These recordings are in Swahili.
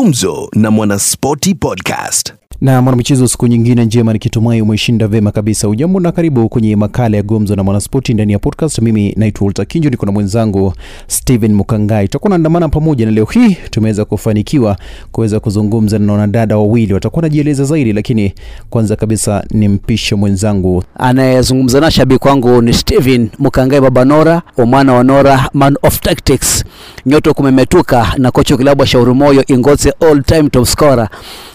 Gumzo na Mwanaspoti Podcast. Na mwanamichezo, siku nyingine njema, nikitumai umeshinda vema kabisa. Ujambo na karibu kwenye makala ya Gumzo na Mwanaspoti ndani ya podcast. Mimi naitwa Walter Kinjo, niko na mwenzangu Steven Mukangai. Tutakuwa naandamana pamoja, na leo hii tumeweza kufanikiwa kuweza kuzungumza na wanadada wawili, watakuwa najieleza zaidi, lakini kwanza kabisa ni mpisho mwenzangu anayezungumza na shabiki wangu ni Steven Mukangai Babanora, mwana wa Nora, man of tactics, nyoto kumemetuka na kocha wa Urumoyo Ingotse, all time top.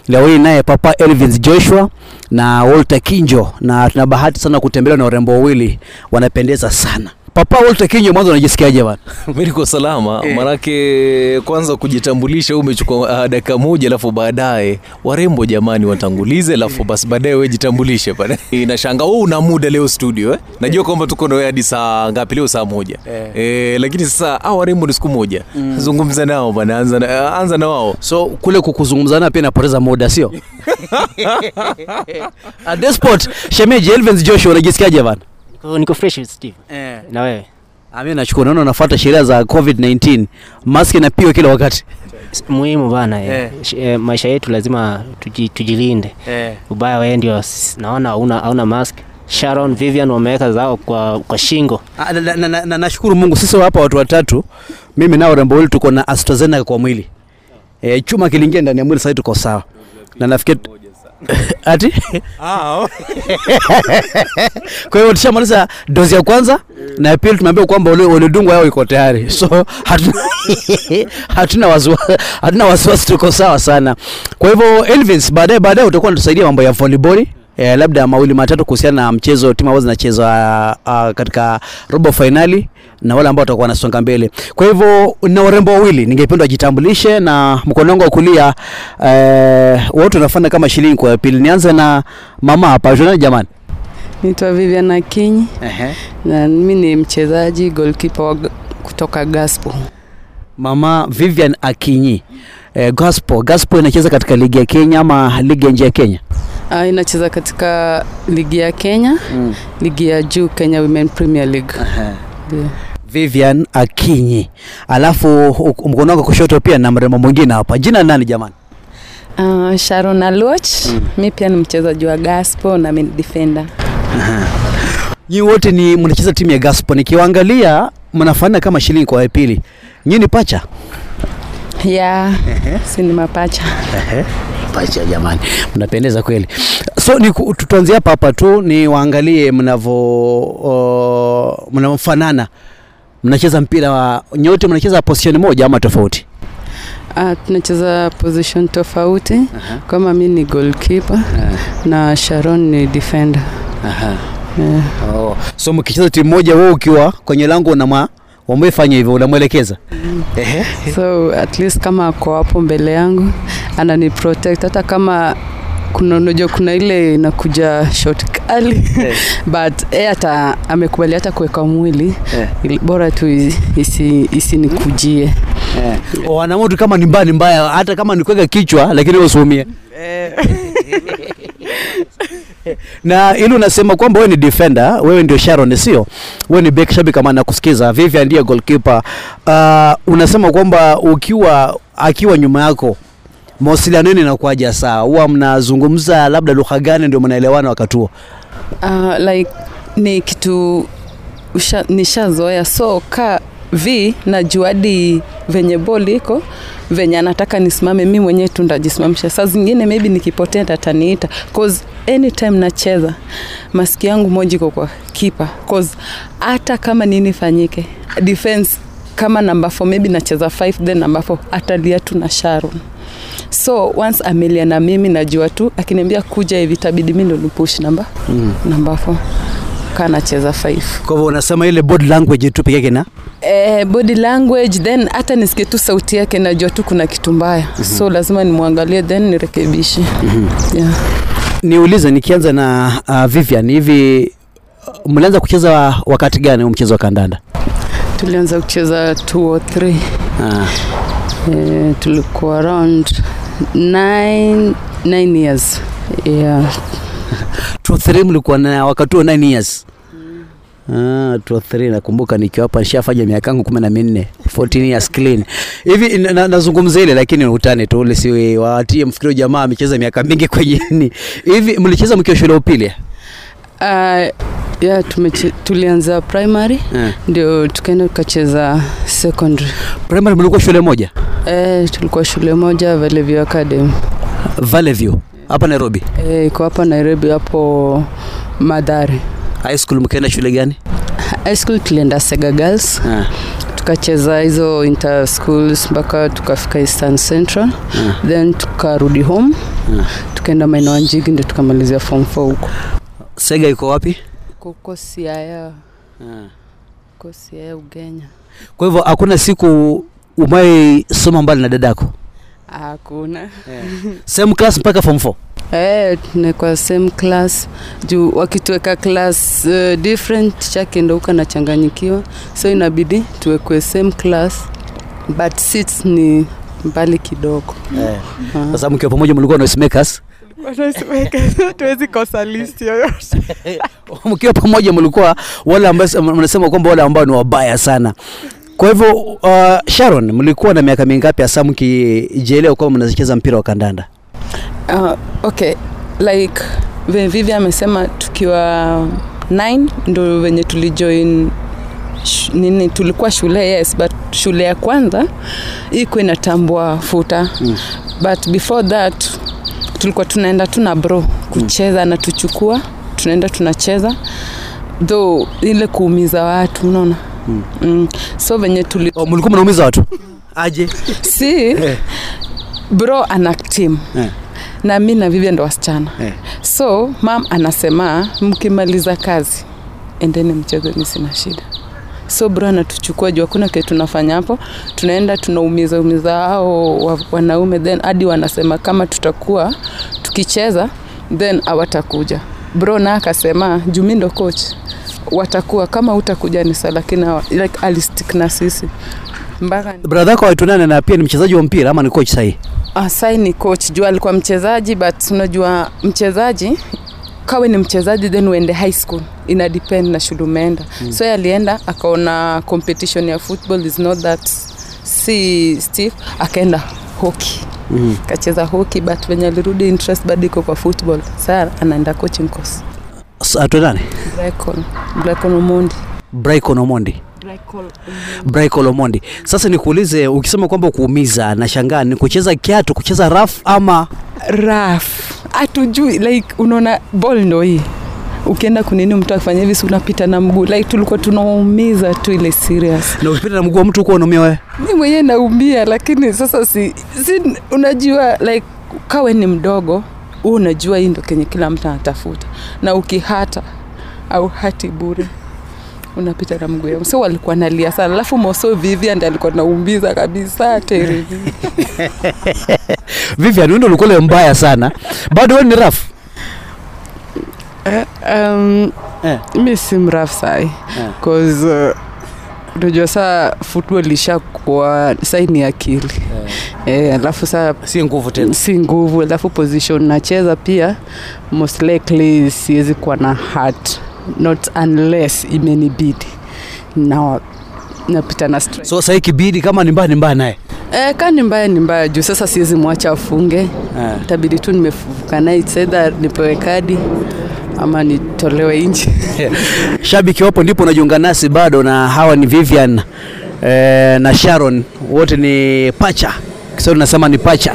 Leo hii naye Papa Elvins Joshua na Walter Kinjo, na tuna bahati sana kutembelewa na warembo wawili wanapendeza sana. Papa Walter Kinjo, mwanzo unajisikiaje bana? mi niko salama Eh. manake kwanza kujitambulisha umechukua uh, dakika moja alafu baadaye warembo jamani watangulize alafu basi baadaye we jitambulishe baadaye inashanga oh, una muda leo studio eh? najua kwamba tuko na wewe hadi saa ngapi leo saa moja Eh. eh, lakini sasa ah, warembo ni siku moja zungumza nao bana anza na, anza na wao So kule kukuzungumzana pia napoteza muda, sio? At this spot, shemeji Elvins Joshua unajisikiaje bwana? hiyo niko fresh Steve. Eh. Na wewe? Ami nashukuru, naona unafuata sheria za COVID-19. Mask inapigwa kila wakati. Muhimu bana Eh. eh. Eh, maisha yetu lazima tuji, tujilinde. Eh. Ubaya wewe ndio naona hauna hauna mask. Sharon Vivian wameweka zao kwa kwa shingo. Nashukuru na- na- na- na- Mungu sisi hapa watu watatu, mimi nao wili tuko na AstraZeneca kwa mwili. E, chuma kiliingia ndani ya mwili sasa tuko sawa. Na nafikiri ati? Kwa hiyo tushamaliza dozi ya kwanza na ya pili tumeambiwa kwamba ulidungwa yao iko tayari, so hatuna hatuna wasiwasi, hatuna wasiwasi, tuko sawa sana. Kwa hivyo Elvins, baadaye baadaye utakuwa unatusaidia mambo ya volleyball eh, labda mawili matatu kuhusiana na mchezo timu ambazo zinacheza uh, katika robo fainali na wale ambao watakuwa wanasonga mbele. Kwa hivyo na warembo wawili, ningependa wajitambulishe na mkono wangu wa kulia eh, wote unafanya kama shilingi kwa pili. Nianze na mama hapa, jonani jamani. Naitwa Vivian Akinyi Ehe. na mimi ni mchezaji goalkeeper kutoka Gaspo. Mama Vivian Akinyi. Eh, Gaspo, Gaspo inacheza katika ligi ya Kenya ama ligi ya nje ya Kenya? Uh, inacheza katika ligi ya Kenya, Mm. ligi ya juu Kenya Women Premier League. Vivian Akinyi. Alafu mkono wako kushoto pia na mrembo mwingine hapa. Jina nani jamani? Uh, Sharon Aluoch, mi pia ni mchezaji wa Gaspo na mi ni defender. Nyi wote ni mnacheza timu ya Gaspo. Nikiwaangalia mnafanana kama shilingi kwa pili. Nyi ni pacha? Yeah, si ni mapacha. Pacha jamani, mnapendeza kweli. So ni ku- tu- hapa hapa tu ni waangalie mnavyo o, mnavyofanana. Mnacheza mpira wa nyote mnacheza position moja ama tofauti? Uh, tunacheza position tofauti kama mi ni goalkeeper na Sharon ni defender. Yeah. Oh. So mkicheza timu moja, wewe ukiwa kwenye lango unamwa wamefanya hivyo, unamwelekeza? Ehe. so at least kama ako hapo mbele yangu anani protect. Hata kama kuna unajua kuna ile inakuja shot kali but e hata amekubali hata kuweka mwili. Yeah. bora tu isi- isi- isinikujie wanamotu Wanamutu kama ni mbaya ni mbaya, hata kama ni kuweka kichwa, lakini usiumie. na ili unasema kwamba wewe ni defender, wewe ndio Sharon, sio wewe ni back. Shabiki kama nakusikiza, Vivian ndiye goalkeeper. Uh, unasema kwamba ukiwa akiwa nyuma yako mawasiliano yenu inakuwaje? Sawa, huwa mnazungumza labda lugha gani ndio mnaelewana wakati huo? uh, like ni kitu nishazoea so ka v najua hadi venye bol iko venye anataka nisimame mi mwenyewe tu ndajisimamisha. Saa zingine maybe nikipotea tataniita cause anytime nacheza maski yangu moja iko kwa kipa. Cause hata kama nini fanyike defense kama namba 4 maybe nacheza 5 then namba 4 atalia tu na Sharon. So once amelia na mimi najua tu akiniambia kuja hivi tabidi mi ndo nipush namba mm. namba 4 kaa nacheza five. Kwa hivyo unasema ile body language tu peke yake na eh, body language then hata nisikie tu sauti yake najua tu kuna kitu mbaya mm-hmm. so lazima nimwangalie then nirekebishe mm-hmm. yeah. niulize nikianza na uh, Vivian hivi uh, mlianza kucheza wakati gani huu mchezo wa kandanda? tulianza kucheza 2 or 3 Ah. eh, tulikuwa around 9 9 years yeah. Two, mlikuwa na wakati wa 9 years. Ah, 203 nakumbuka nikiwa hapa nishafanya miaka yangu kumi na minne 14 years clean hivi na- ile lakini utani tu ule si watie mfikiri jamaa amecheza miaka mingi kwenye nini hivi mlicheza mkiwa shule ya upili Uh, yeah, tumeche, tulianza primary yeah. ndio tukaenda tukacheza secondary. primary mlikuwa shule moja Eh, tulikuwa shule moja Valley View Academy. Valley View hapa Nairobi? E, iko hapa Nairobi hapo Madhari. high school mkaenda shule gani? High school tulienda Sega Girls. Ha tukacheza hizo inter schools mpaka tukafika Eastern Central. Ah. then tukarudi home. Ah. tukaenda maeneo ya Njigi ndio tukamalizia form 4 huko. Sega iko wapi? Kuko Siaya. Huko Siaya Ugenya. kwa hivyo hakuna siku umai soma mbali na dadako Hakuna. same class mpaka form 4 Eh, tunakuwa same class juu wakituweka class uh, different chake ndo huko anachanganyikiwa, so inabidi tuwekwe same class but seats ni mbali kidogo. Eh. sasa mkiwa pamoja mlikuwa noisemakers tuwezi kosa list yoyote. mkiwa pamoja mlikuwa wale ambao mnasema kwamba wale ambao ni wabaya sana kwa hivyo uh, sharon mlikuwa na miaka mingapi hasa mkijielewa kwamba mnacheza mpira wa kandanda? Uh, okay like venye Vivi amesema tukiwa 9 ndo venye tulijoin sh- nini tulikuwa shule yes but shule ya kwanza iko inatambua futa. Mm. but before that tulikuwa tunaenda tu na bro kucheza na tuchukua tunaenda tunacheza. Though ile kuumiza watu unaona Mm. mm. so venye tuli oh, mlikuwa mnaumiza watu? Aje? Si. Bro ana team. Eh. na mi na vivya ndo wasichana. Eh. so mam anasema mkimaliza kazi endeni mcheze mi sina shida. So bro anatuchukua juu hakuna kitu tunafanya hapo. Tunaenda tunaumiza umiza hao wanaume then hadi wanasema kama tutakuwa tukicheza then awatakuja bro na akasema juu mi ndo coach watakuwa kama utakuja ni sawa lakini like alistick na sisi. Mpaka brother yako waitunane na pia ni mchezaji wa mpira ama ni coach sahi? Ah, sahi ni coach. Juu alikuwa mchezaji but unajua mchezaji kawe ni mchezaji then uende high school. Ina depend na shule umeenda. Mm. so alienda akaona competition ya football is not that si stiff akaenda hockey. Mm. kacheza hockey but venye alirudi interest bado iko kwa football. Saa anaenda coaching course. Atunane Brycon Brycon Omondi. Brycon Omondi. Sasa nikuulize ukisema kwamba kuumiza na shangaa ni kucheza kiatu kucheza raf ama? Raf. Hatujui like unaona ball ndo hii. Ukienda kunini mtu akifanya hivi si unapita na mguu. Like tulikuwa tunaumiza tu ile serious. Na ukipita na mguu wa mtu huko unaumia wewe? Mi mwenyewe naumia lakini sasa si, si unajua like kawe ni mdogo huu unajua hii ndo kenye kila mtu anatafuta. Na ukihata au hati bure. Unapita na mguu yangu. So walikuwa nalia sana. Alafu moso Vivian alikuwa naumbiza kabisa terivi Vivian wewe ndio mbaya sana. Bado we ni raf um, Eh. mi si mrafu sahi Eh. cause uh, unajua saa football ishakuwa sai ni akili. Eh, alafu saa si nguvu tena. si nguvu. Alafu position nacheza pia most likely siwezi kuwa na heart not unless imenibidi. Na napita na stress. so sasa kibidi kama ni mbaya ni mbaya naye? Eh, kaa ni mbaya ni mbaya. Juu sasa siwezi mwacha afunge. Itabidi tu nimefufuka naye It's either nipewe kadi ama nitolewe nje. Shabiki wapo ndipo unajiunga nasi bado na hawa ni Vivian eh, na Sharon. Wote ni pacha Kiswahili nasema ni pacha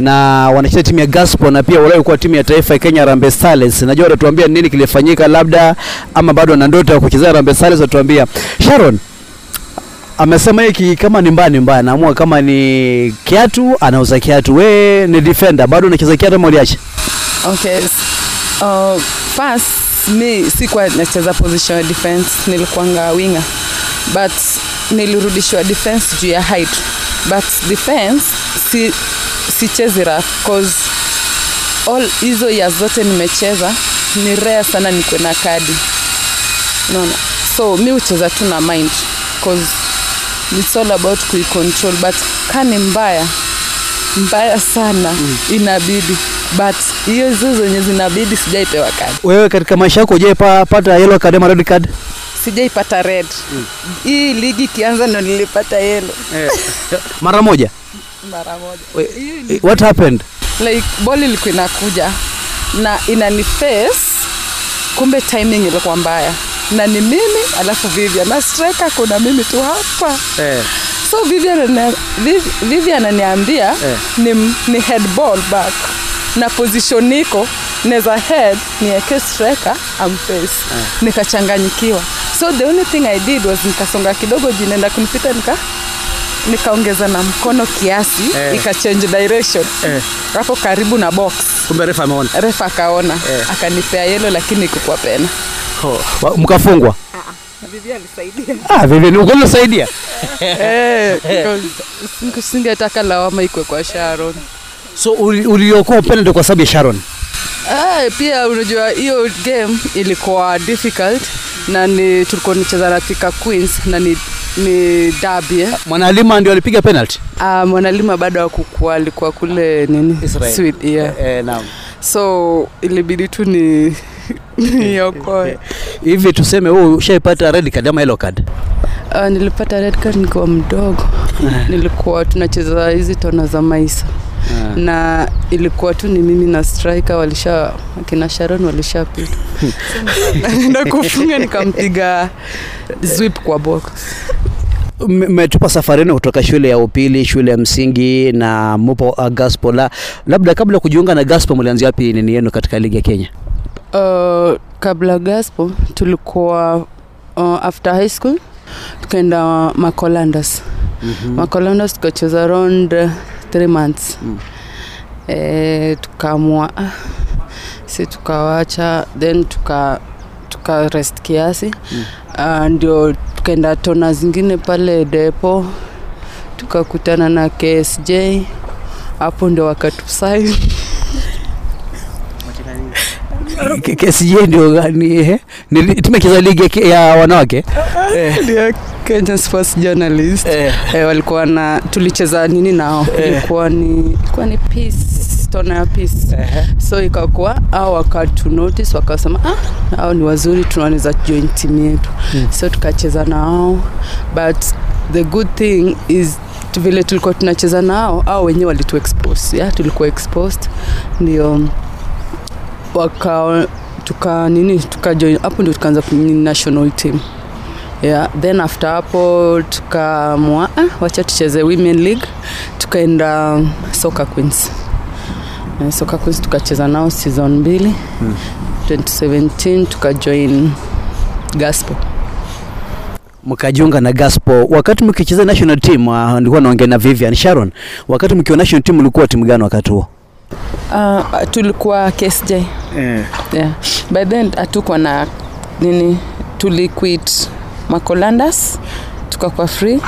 na wanacheza timu ya Gospel na pia wale timu ya taifa ya Kenya Harambee Stars. Najua watatuambia nini kilifanyika labda ama bado ana ndoto ya kuchezea Harambee Stars watatuambia. Sharon amesema hiki kama ni mbaya ni mbaya, naamua kama ni kiatu anauza kiatu. We ni defender, bado unacheza kiatu ama uliacha? okay uh, first mi sikuwa nacheza position ya defense nilikuanga winger but nilirudishwa defense juu ya height but defense si sichezi rough cause all hizo ya zote nimecheza ni rare sana nikwe na kadi. Unaona? So mi hucheza tu na mind cause it's all about kuicontrol but kani mbaya mbaya sana mm. inabidi. But hiyo hizo zenye zinabidi sijaipewa kadi. Wewe katika maisha yako ujaipata pata yellow card ama red card? sijaipata red. Hii ligi ikianza ndo nilipata yelo mara moja mara moja. Wait, eh, what happened? Like ball ilikuwa inakuja na inani face kumbe timing ilikuwa mbaya. Na ni mimi alafu Vivian. Na striker kuna mimi tu hapa. Eh. so Vivian Vivian ananiambia Eh. ni, ni head ball back. Na position niko neza head nieke striker amface nikachanganyikiwa. So the only thing I did was nikasonga kidogo juu inaenda kunipita nika nikaongeza na mkono kiasi Eh. ikachange direction. Eh. hapo karibu na box. Kumbe refa ameona. Refa akaona. Eh. akanipea yelo lakini ikukwa pena. Oh. mkafungwa? Ah, Vivian ukweli unasaidia Singe- singetaka lawama ikwe kwa sharon. So uliokoa uliokoa ndo kwa sababu ya sharon? Ah, pia unajua hiyo game ilikuwa difficult na ni tulikuwa nicheza na Thika Queens na ni, ni dabi eh. mwanalima ndio alipiga penalty? Ah, mwanalima bado akukua alikuwa kule nini? Israel. Sweet, yeah. eh, naam. So ilibidi tu ni niokoe. Hivi tuseme wewe ushaipata red card ama yellow card? Uh, nilipata red card nikiwa mdogo. Nilikuwa tunacheza hizi tona za maisa na ilikuwa tu ni mimi na striker walisha akina Sharon walishapita na kufunga nikampiga zwip kwa box. Mmetupa safarini kutoka shule ya upili shule ya msingi na mupo uh, Gaspo la, labda kabla ya kujiunga na Gaspo mlianzia wapi nini yenu katika ligi ya kenya? Uh, kabla gaspo tulikuwa uh, after high school tukaenda macolandas mm-hmm. macolandas tukacheza round uh, three months Mm. e, tukaamua ah, si tukawacha then tuka tuka rest kiasi Mm. uh, ndio tukaenda tona zingine pale depo tukakutana na ksj hapo ndio wakatusai KSJ ndio gani eh? Ni- tumecheza ligi ya ke- ya wanawake Ndio Kenya Sports Journalist. Eh. eh, walikuwa na tulicheza nini nao? Ilikuwa ni ilikuwa ni peace tona ya peace. So ikakuwa au wakatu notice wakasema ah hao ni wazuri tunaweza join team yetu. So tukacheza nao. But the good thing is vile tulikuwa tunacheza nao au wenyewe walitu expose yeah, tulikuwa exposed. Ndio waka tuka nini tukajoin hapo ndio tukaanza national team yeah, then after hapo tukaamua ah, wacha tucheze women league tukaenda soccer queens Eh, soccer queens tukacheza nao season mbili Hmm. 2017 tukajoin Gaspo mkajiunga na Gaspo. wakati mkicheza national team uh, nilikuwa naongea na Vivian Sharon wakati mkiwa national team ulikuwa timu gani wakati huo uh, tulikuwa KSJ yeah. by then hatukuwa na nini tuliquit macolandas tukakuwa free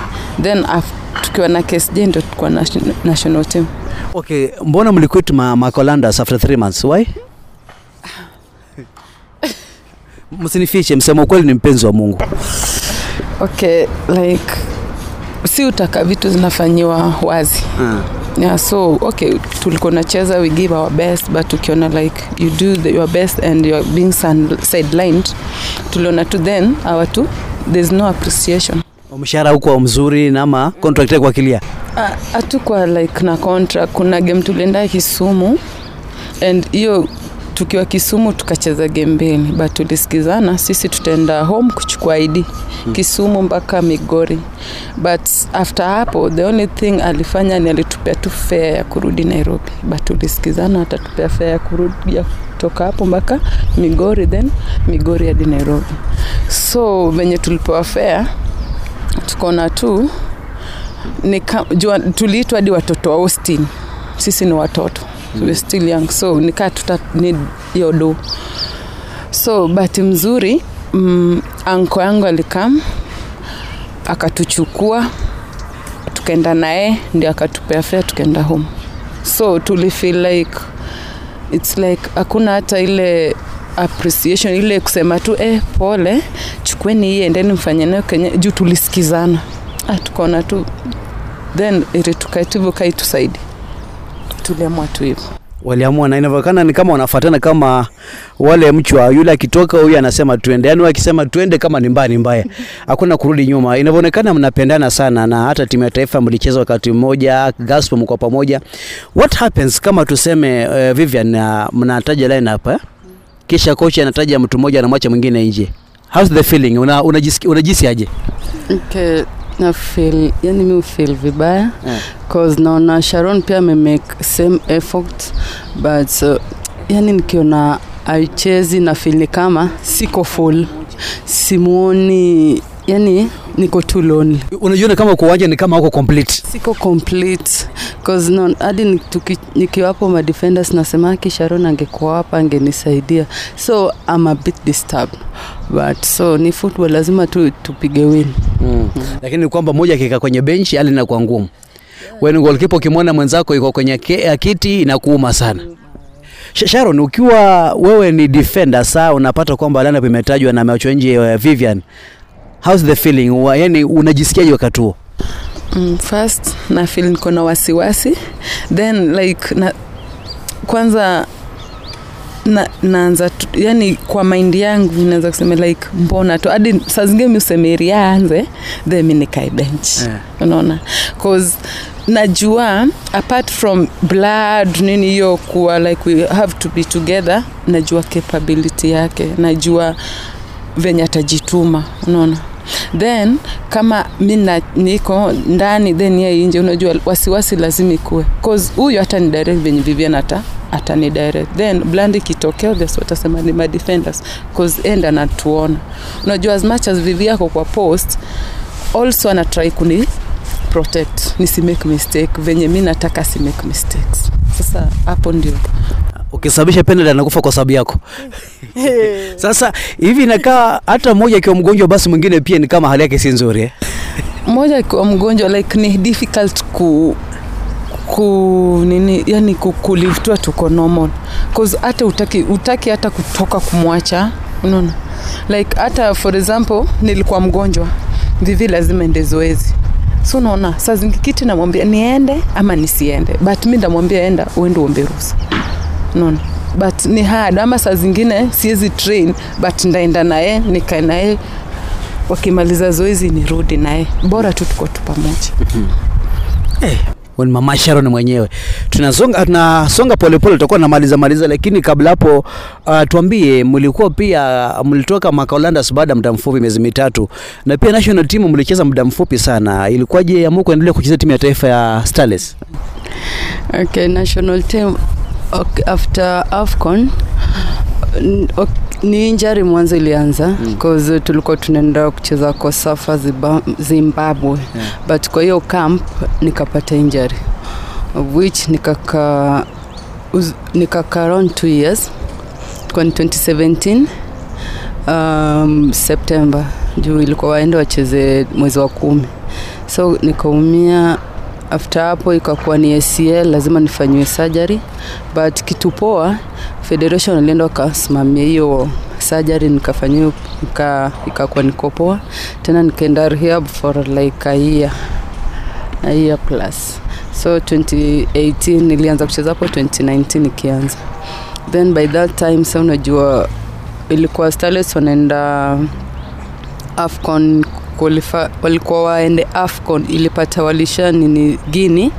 then tukiwa na KSJ ndio tukuwa na national team. Okay mbona mliquit ma, macolandas after three months? Why? Msinifiche msema ukweli ni mpenzi wa mungu. Okay like si utaka vitu zinafanyiwa wazi. Yeah, so okay tulikuwa nacheza we give our best but ukiona like you do the, your best and you're being sidelined tuliona tu then our tu there's no appreciation mshahara huko mzuri na ama contract kwa kilia? Ah, hatukwa like na contract kuna game tulienda kisumu and hiyo tukiwa kisumu tukacheza game mbili but tulisikizana sisi tutaenda home kuchukua id kisumu mpaka migori. But after hapo the only thing alifanya ni alitupea tu fare ya kurudi nairobi. But tulisikizana atatupea fare ya kurudi ya kutoka hapo mpaka migori then migori hadi nairobi. So venye tulipewa fare tukaona tu ni tuliitwa hadi watoto wa Austin. Sisi ni watoto mm. we still young so nikaa tuta need hiyo do. So bahati mzuri mm, anko yangu alikam akatuchukua tukaenda naye ndio akatupea fare tukaenda home. So tulifeel like its like hakuna hata ile appreciation ile kusema tu eh, pole chukueni hii endeni mfanye nayo kenye juu tulisikizana. Ah, tukaona tu then ili tukae tu hivyo kaitusaidi tuliamua tu hivyo. Waliamua na inavyoonekana ni kama wanafuatana kama wale mchwa yule akitoka huyu anasema twende. Yani akisema twende kama ni mbaya ni mbaya. Hakuna kurudi nyuma. Inavyoonekana mnapendana sana na hata timu ya taifa mlicheza wakati mmoja Gaspo mko pamoja. What happens kama tuseme uh, Vivian uh, mnataja lineup eh? kisha kocha anataja mtu mmoja anamwacha mwingine nje. How's the feeling? Una unajisikia unajisi aje? Okay, na feel yani mi feel vibaya yeah. cause naona sharon pia amemake same effort but uh, yani nikiona aichezi na feel kama siko full simuoni yani niko too lonely. Unajiona kama uwanja ni kama uko complete? Siko complete cause no, hadi nikiwapo ma defenders nasema sharon angekuwa hapa angenisaidia. So I'm a bit disturbed but so ni football lazima tu tupige win. Mm. lakini ni kwamba mmoja akikaa kwenye benchi hali inakuwa ngumu. Wewe ni goalkeeper ukimwona mwenzako yuko kwenye ke, kiti inakuuma sana. Sh- Sharon ukiwa wewe ni defender saa unapata kwamba lineup imetajwa na ameachwa nje Vivian how's the feeling? Wa- yani unajisikiaje wakati huo? Mm, first na feel niko na wasiwasi. Then like na, kwanza na, naanza yani kwa maindi yangu naweza kusema like mbona tu hadi saa zingine mi aanze then mi nikae bench. Yeah. unaona? Cause najua apart from blood nini hiyo kuwa like we have to be together najua capability yake najua venye atajituma unaona then kama mi niko ndani then yeye nje unajua wasiwasi lazima ikuwe cause huyu hata ni direct venye vivian ata atani direct. Then bland ikitokea obvious watasema ni madefenders cause end anatuona. Unajua as much as vivi yako kwa post also anatrai kuni protect nisi make mistake venye mi nataka si make mistakes sasa hapo ndio ukisababisha penalty anakufa kwa sababu yako. Sasa hivi inakaa hata mmoja akiwa mgonjwa basi mwingine pia ni kama hali yake si nzuri eh? mmoja akiwa mgonjwa like ni difficult ku ku nini yani kukulivtua tuko normal. Cause hata utaki, utaki hata kutoka kumwacha unaona? Like hata for example nilikuwa mgonjwa vivi lazima ende zoezi. So unaona saa zingikiti namwambia niende ama nisiende. But mi ndamwambia enda uende uombe ruhusa unaona but ni hard. Ama saa zingine siwezi train but ndaenda naye nikae naye. Wakimaliza zoezi nirudi naye. Bora tu tuko tu pamoja. Ni mama Sharon mwenyewe. Tunasonga tunasonga polepole, tutakuwa namaliza maliza, lakini kabla hapo uh, tuambie, mlikuwa pia mlitoka Makaolandas baada ya muda mfupi, miezi mitatu, na pia national team mlicheza muda mfupi sana. Ilikuwaje amua kuendelea kucheza timu ya taifa ya Starlets? okay, national team okay, after afcon ni injari mwanzo ilianza mm. cause tulikuwa tunaenda kucheza kosafa safa zimbabwe yeah. but kwa hiyo camp nikapata injari which nikaka nikaka around two years kwa ni 2017 um, september juu ilikuwa waende wacheze mwezi wa kumi so nikaumia after hapo ikakuwa ni ACL lazima nifanyiwe surgery. But kitu poa federation alienda wakasimamia hiyo surgery nikafanyiwa nika, ikakuwa niko poa. Tena nikaenda rehab for like a year a year plus. So 2018 nilianza kucheza hapo 2019 ikianza then by that time sa unajua ilikuwa starlets wanaenda afcon walikuwa waende afcon ilipata walisha nini gini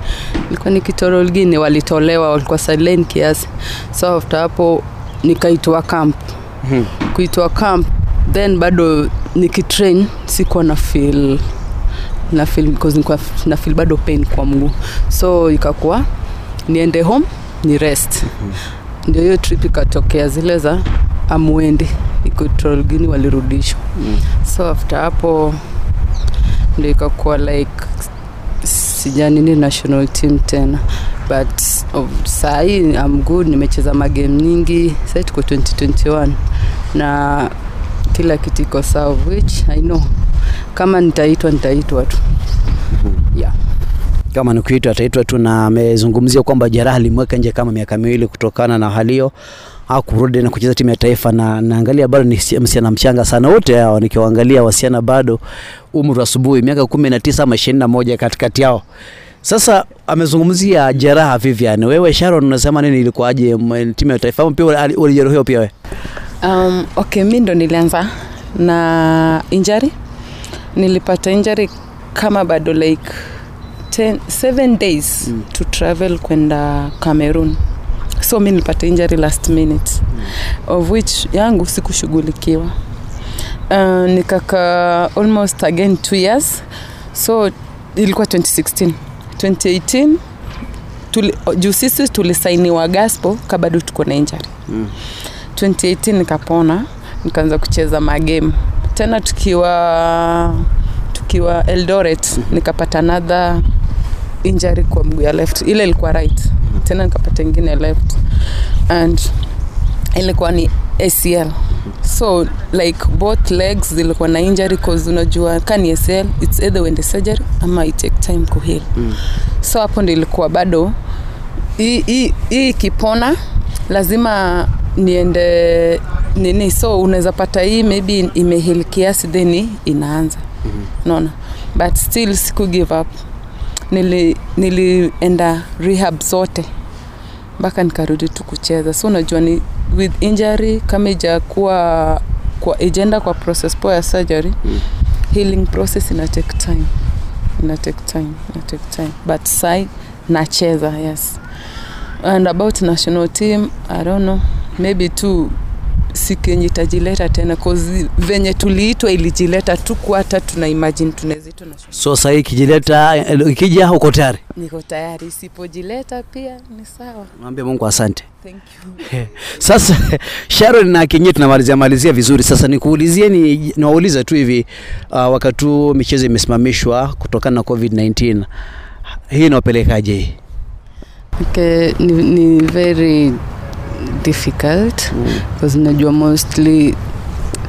ilikuwa ni kitorol gini walitolewa walikuwa silent kiasi. So after hapo nikaitwa camp. Hmm. kuitwa camp then bado nikitrain sikuwa na feel na feel because nilikuwa na feel bado pain kwa mguu. So ikakuwa niende home ni rest. Ndio hiyo trip ikatokea zile za amwendi ikotrolgini walirudishwa Mm. so after hapo ndio ikakuwa like sijanini national team tena. But of, sahii am good nimecheza magame nyingi. Sahii tuko 2021 na kila kitu iko sawa which i know. Kama nitaitwa nitaitwa tu. Yeah. Kama ni kuitwa ataitwa tu, na amezungumzia kwamba jeraha limweka nje kama miaka miwili kutokana na hali hiyo hakurudi na kucheza timu ya taifa, na naangalia bado ni msichana mchanga sana. Wote hao nikiwaangalia wasichana bado umri asubuhi, miaka kumi na tisa ama ishirini na moja katikati yao. Sasa amezungumzia jeraha Vivian. Wewe Sharon, unasema nini, ilikuwaje timu ya taifa ama pia ulijeruhiwa pia wewe? Um, okay, mi ndo nilianza na injury. Nilipata injury kama bado like 10, seven days mm. to travel kwenda Cameroon. So mi nilipata injury last minute mm. of which yangu sikushughulikiwa. Uh, nikaka almost again two years so ilikuwa 2016 2018 tuli, juu sisi tulisainiwa gaspo kabado tuko na injury Mm. 2018 nikapona nikaanza kucheza magame tena tukiwa tukiwa eldoret nikapata another injury kwa mguu ya left. Ile ilikuwa right. Tena nikapata ingine left. And ilikuwa ni acl so like both legs zilikuwa na injury cause unajua ka ni acl its either uende surgery ama it take time kuheal Mm. so hapo ndo ilikuwa bado. Hii- ikipona lazima niende nini. So unaweza pata hii maybe imehil kiasi theni inaanza. Mhm. naona but still siku give up nili nilienda rehab zote. Mpaka nikarudi tu kucheza. So unajua ni with injury kama ijakuwa kwa ijaenda kwa process poa ya surgery Mm. healing process ina take time. Ina take time ina take time. But sai nacheza yes. And about national team i don't know. Maybe tu sikenye itajileta tena cause venye tuliitwa ilijileta tu hata tuna imagine tunawezitwa na So sasa hii ikijileta ikija uko tayari? niko tayari isipojileta pia ni sawa Mwambie Mungu asante. thank you Sasa Sharon na Kinyi tunamalizia malizia vizuri. Sasa nikuulizie ni niwaulize tu hivi uh, wakati huu michezo imesimamishwa kutokana na COVID-19. Hii inawapelekaje okay, ni, ni very difficult because najua mostly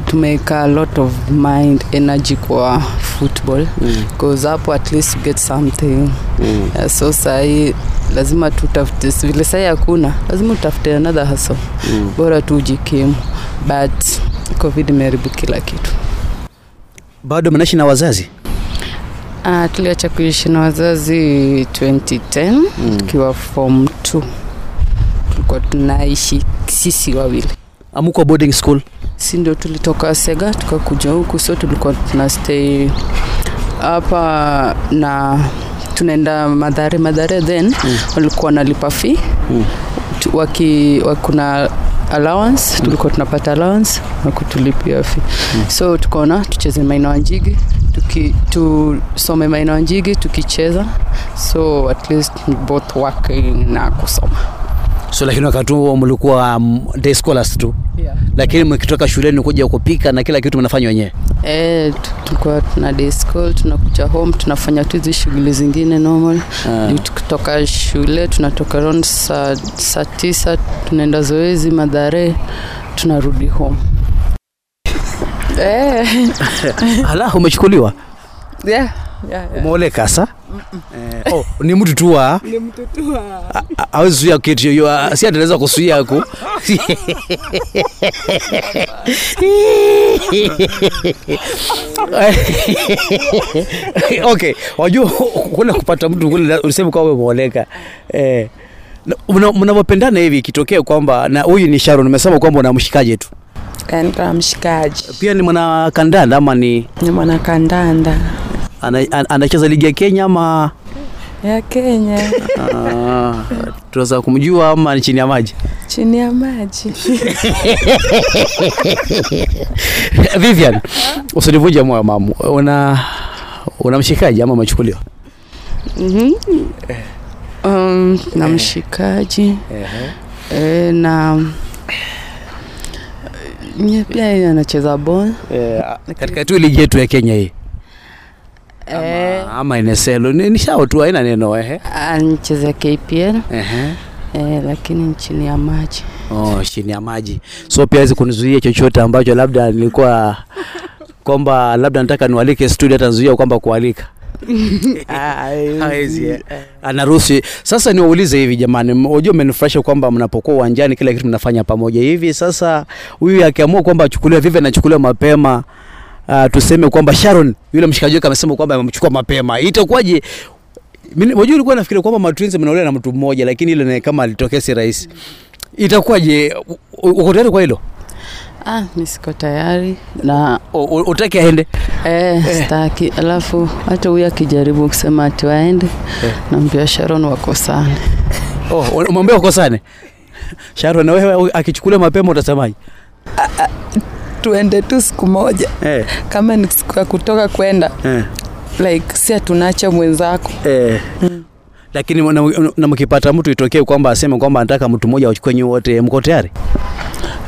tumeweka a lot of mind energy kwa football. Because hapo at least get something. Uh, so sahii lazima tutafute vile sahii hakuna lazima utafute another hustle. Bora tu ujikimu. But covid imeharibu kila kitu. Bado mnaishi na wazazi? uh, tuliacha kuishi na wazazi 2010 tukiwa form 2 tulikuwa tunaishi sisi wawili Amuko boarding school? si ndio tulitoka sega tukakuja huku so tulikuwa tuna stay hapa na tunaenda madhare madhare then mm. walikuwa nalipa fee Mm. Waki wakuna allowance tulikuwa tunapata allowance na kutulipia fee mm. so tukaona tucheze maina wanjigi tuki tusome maina wanjigi tukicheza so at least both working na kusoma So lakini wakati huo mlikuwa um, day scholars tu. yeah. Lakini mkitoka shuleni kuja kupika na kila kitu mnafanya wenyewe. e, tu- tulikuwa tuna day school tunakuja home tunafanya tu hizi shughuli zingine normal Ah. kutoka shule tunatoka around saa, sa tisa tunaenda zoezi madhare tunarudi home e. ala umechukuliwa? yeah, yeah, yeah. Umeoleka sa? Eh, oh, ni mtu tu wa? Ni mtu tu wa- hawezi zuia kitu hiyo si ataweza kuzuia ku. Okay wajua kule kupata mtu kule useme kwamba umeoleka. Eh, na- mna- mnavyopendana hivi ikitokea kwamba na huyu ni Sharon umesema kwamba unamshikaje tu? Kanda mshikaji. Pia ni mwana kandanda ama ni? Ni mwanakandanda ana- ana- anacheza ligi ya Kenya ama? Ya Kenya. Ah, tunaweza kumjua ama ni chini ya maji? Chini ya maji. Vivian, usinivunje moyo mamu. Una unamshikaji ama umechukuliwa? mm um, na mshikaji. E, na nye pia anacheza ball. Katika tu ligi yetu ya Kenya hii eh, ama, ama NSL ni, ni tu haina neno ehe. anacheza KPL Ehe. eh, lakini chini ya maji Oh, chini ya maji. So pia hawezi kunizuia chochote ambacho labda nilikuwa kwamba labda nataka niwalike studio atazuia kwamba kualika. Hawezi, eh. anaruhusu. Sasa niwaulize hivi jamani, unajua mmenifurahisha kwamba mnapokuwa uwanjani kila kitu mnafanya pamoja hivi. Sasa huyu akiamua kwamba achukuliwe vivi, anachukuliwa mapema uh, tuseme kwamba Sharon yule mshikaji wake amesema kwamba amemchukua mapema, itakuwaje? Mimi- Unajua ulikuwa nafikiri kwamba matwins mnaolewa na mtu mmoja, lakini ile ni kama alitokea si rahisi. Itakuwaje? Uko tayari kwa hilo? ah, mi siko tayari na Utaki aende? eh, staki alafu hata huyu akijaribu kusema ati waende Eh. naambia sharon wakosane Oh, umwambia ukosane. Sharon, na wewe akichukulia mapema utasemaje? Tuende tu siku moja. Eh, kama ni siku ya kutoka kwenda eh, like si atunacha mwenzako. Eh. Lakini na, na mkipata mtu itokee kwamba aseme kwamba anataka mtu mmoja wachukue nyi wote, mko tayari?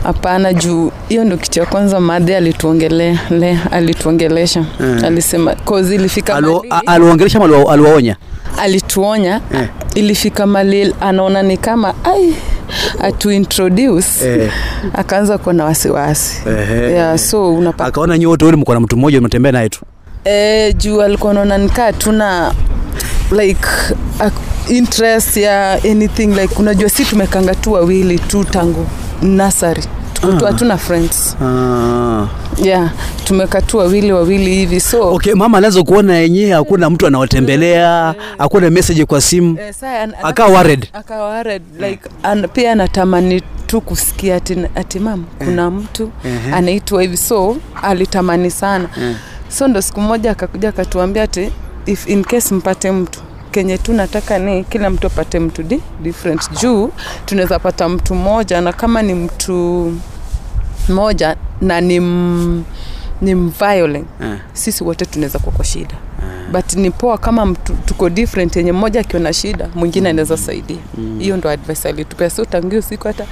Hapana juu hiyo ndo kitu ya kwanza madhe alituongelea le alituongelesha Mm. alisema kozi ilifika Alo- mali, ama aliwaonya? alituonya Eh. ilifika mali anaona ni kama ai atu introduce Eh. akaanza kuwa na wasiwasi eh, yeah, so unapata Akaona nyinyi wote mko na mtu mmoja mnatembea naye tu. eh, juu alikuwa anaona nikaa tuna like a, interest ya anything like unajua si tumekanga tu wawili tu tangu nasari tu hatuna friends Ah. yeah tumekatua wawili wawili hivi so Okay, mama anaweza kuona yenyewe hakuna mtu anawatembelea, hakuna message kwa simu. Eh, worried. worried, like an, pia anatamani tu kusikia ati, ati mam kuna mtu eh. anaitwa hivi so alitamani sana Eh. so ndo siku moja akakuja akatuambia ati if in case mpate mtu kenye tu nataka ni kila mtu apate mtu di, different juu tunaweza pata mtu mmoja na kama ni mtu mmoja na ni m, ni violent yeah. sisi wote tunaweza kuwa kwa shida but ni poa kama mtu, tuko different yenye mmoja akiona shida mwingine anaweza saidia hiyo ndo advice alitupea so tangia usiku hata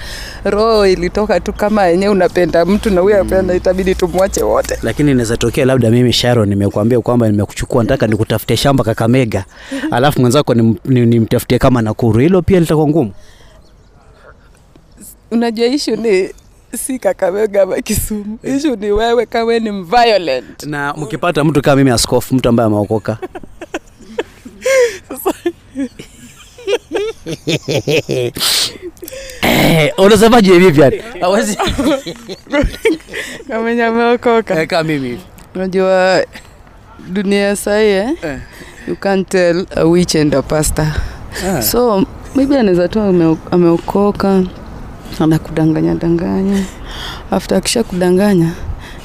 roho ilitoka tu kama yenye unapenda mtu na huyo apenda itabidi tumwache wote Lakini inaweza tokea labda mimi Sharon nimekuambia kwamba nimekuchukua nataka nikutafutie shamba Kakamega. Alafu mwenzako nimtafutie ni- nimtafutie kama Nakuru. Hilo pia litakuwa ngumu. unajua ishu ni si kakamega ama kisumu ishu ni wewe kama ni violent Na mkipata mtu kama mimi askofu, mtu ambaye ameokoka. Eh, unasemaje Vivian? Hawezi kama wenye kama mimi unajua dunia sahi eh? Eh. you can't tell a witch and a pastor Ah. so maybe anaweza tu ameokoka ameokoka anakudanganya danganya after akisha kudanganya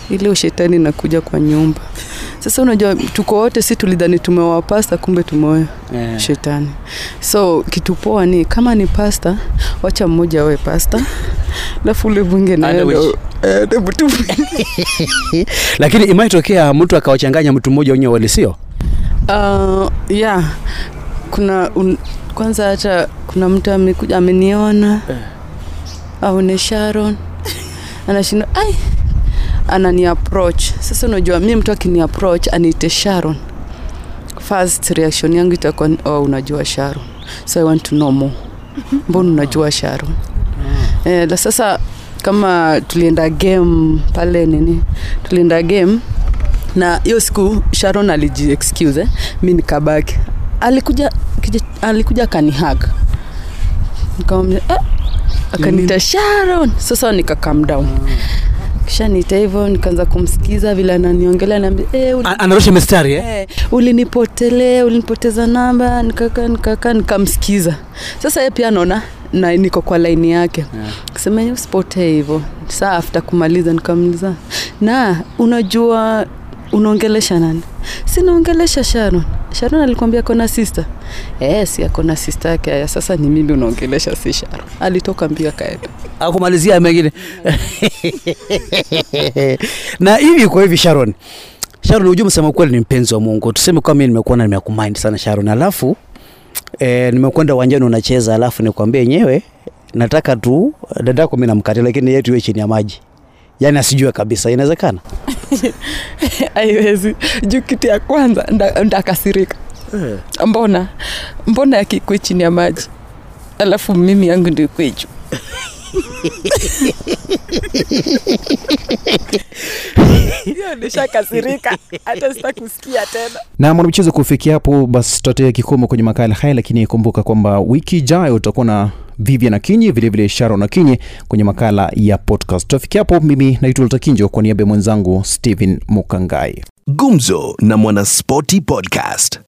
ile ushetani nakuja kwa nyumba sasa unajua tuko wote si tulidhani tumewa pasta kumbe tumeoa yeah. shetani so kitu poa ni kama ni pasta wacha mmoja awe pasta alafu ule mwingine mtu Lakini imaitokea mtu akawachanganya mtu mmoja wenye walisio? Uh, yeah. Kuna un, kwanza hata kuna mtu amekuja ameniona Eh. Aone Sharon anashinda ai anani approach. Sasa unajua mi mtu akini approach aniite Sharon, first reaction yangu itakuwa oh, unajua Sharon, so I want to know more. Mbona unajua Sharon? Eh, la sasa kama tulienda game pale nini, tulienda game na hiyo siku Sharon aliji excuse eh, mi nikabaki. Alikuja kija, alikuja akanihag nikamwambia eh, akaniita Sharon. Sasa nika calm down kisha nita hivyo, nikaanza kumsikiza vile ananiongelea, naambia eh, Anarusha mistari eh? eh, ulinipotelea, ulinipoteza namba, nikaka nikaka nikamsikiza. Sasa yeye pia anaona na niko kwa laini yake Yeah. kusema usipotee hivyo. Saa after kumaliza nikamuliza, na unajua unaongelesha nani? Sinaongelesha Sharon. Sharon alikwambia kona sister? Eh, si akona sister yake. Haya sasa ni mimi unaongelesha, si Sharon. Alitoka mbio akaenda. akumalizia mengine na hivi kwa hivi Sharon Sharon hujua msema kweli ni mpenzi wa Mungu tuseme kwa mimi nimekuona nimekumind sana Sharon alafu eh, nimekwenda uwanjani unacheza alafu nikwambie yenyewe nataka tu dadako mimi namkatia lakini yetu iwe chini ya maji yaani asijue kabisa inawezekana Haiwezi. Juu kitu ya kwanza nda- ndakasirika. Mbona? Mbona yakikwe chini ya maji? Alafu mimi yangu ndio ikwe juu. Hiyo nishakasirika. Hata sitakusikia tena. na mwanamchezo kufikia hapo basi tutatia kikomo kwenye makala haya lakini kumbuka kwamba wiki ijayo utakuwa na vivian akinyi vilevile sharon akinyi kwenye makala ya podcast tutafikia hapo mimi naitwa ltakinjo kwa niaba ya mwenzangu stephen mukangai Gumzo na Mwanaspoti Podcast.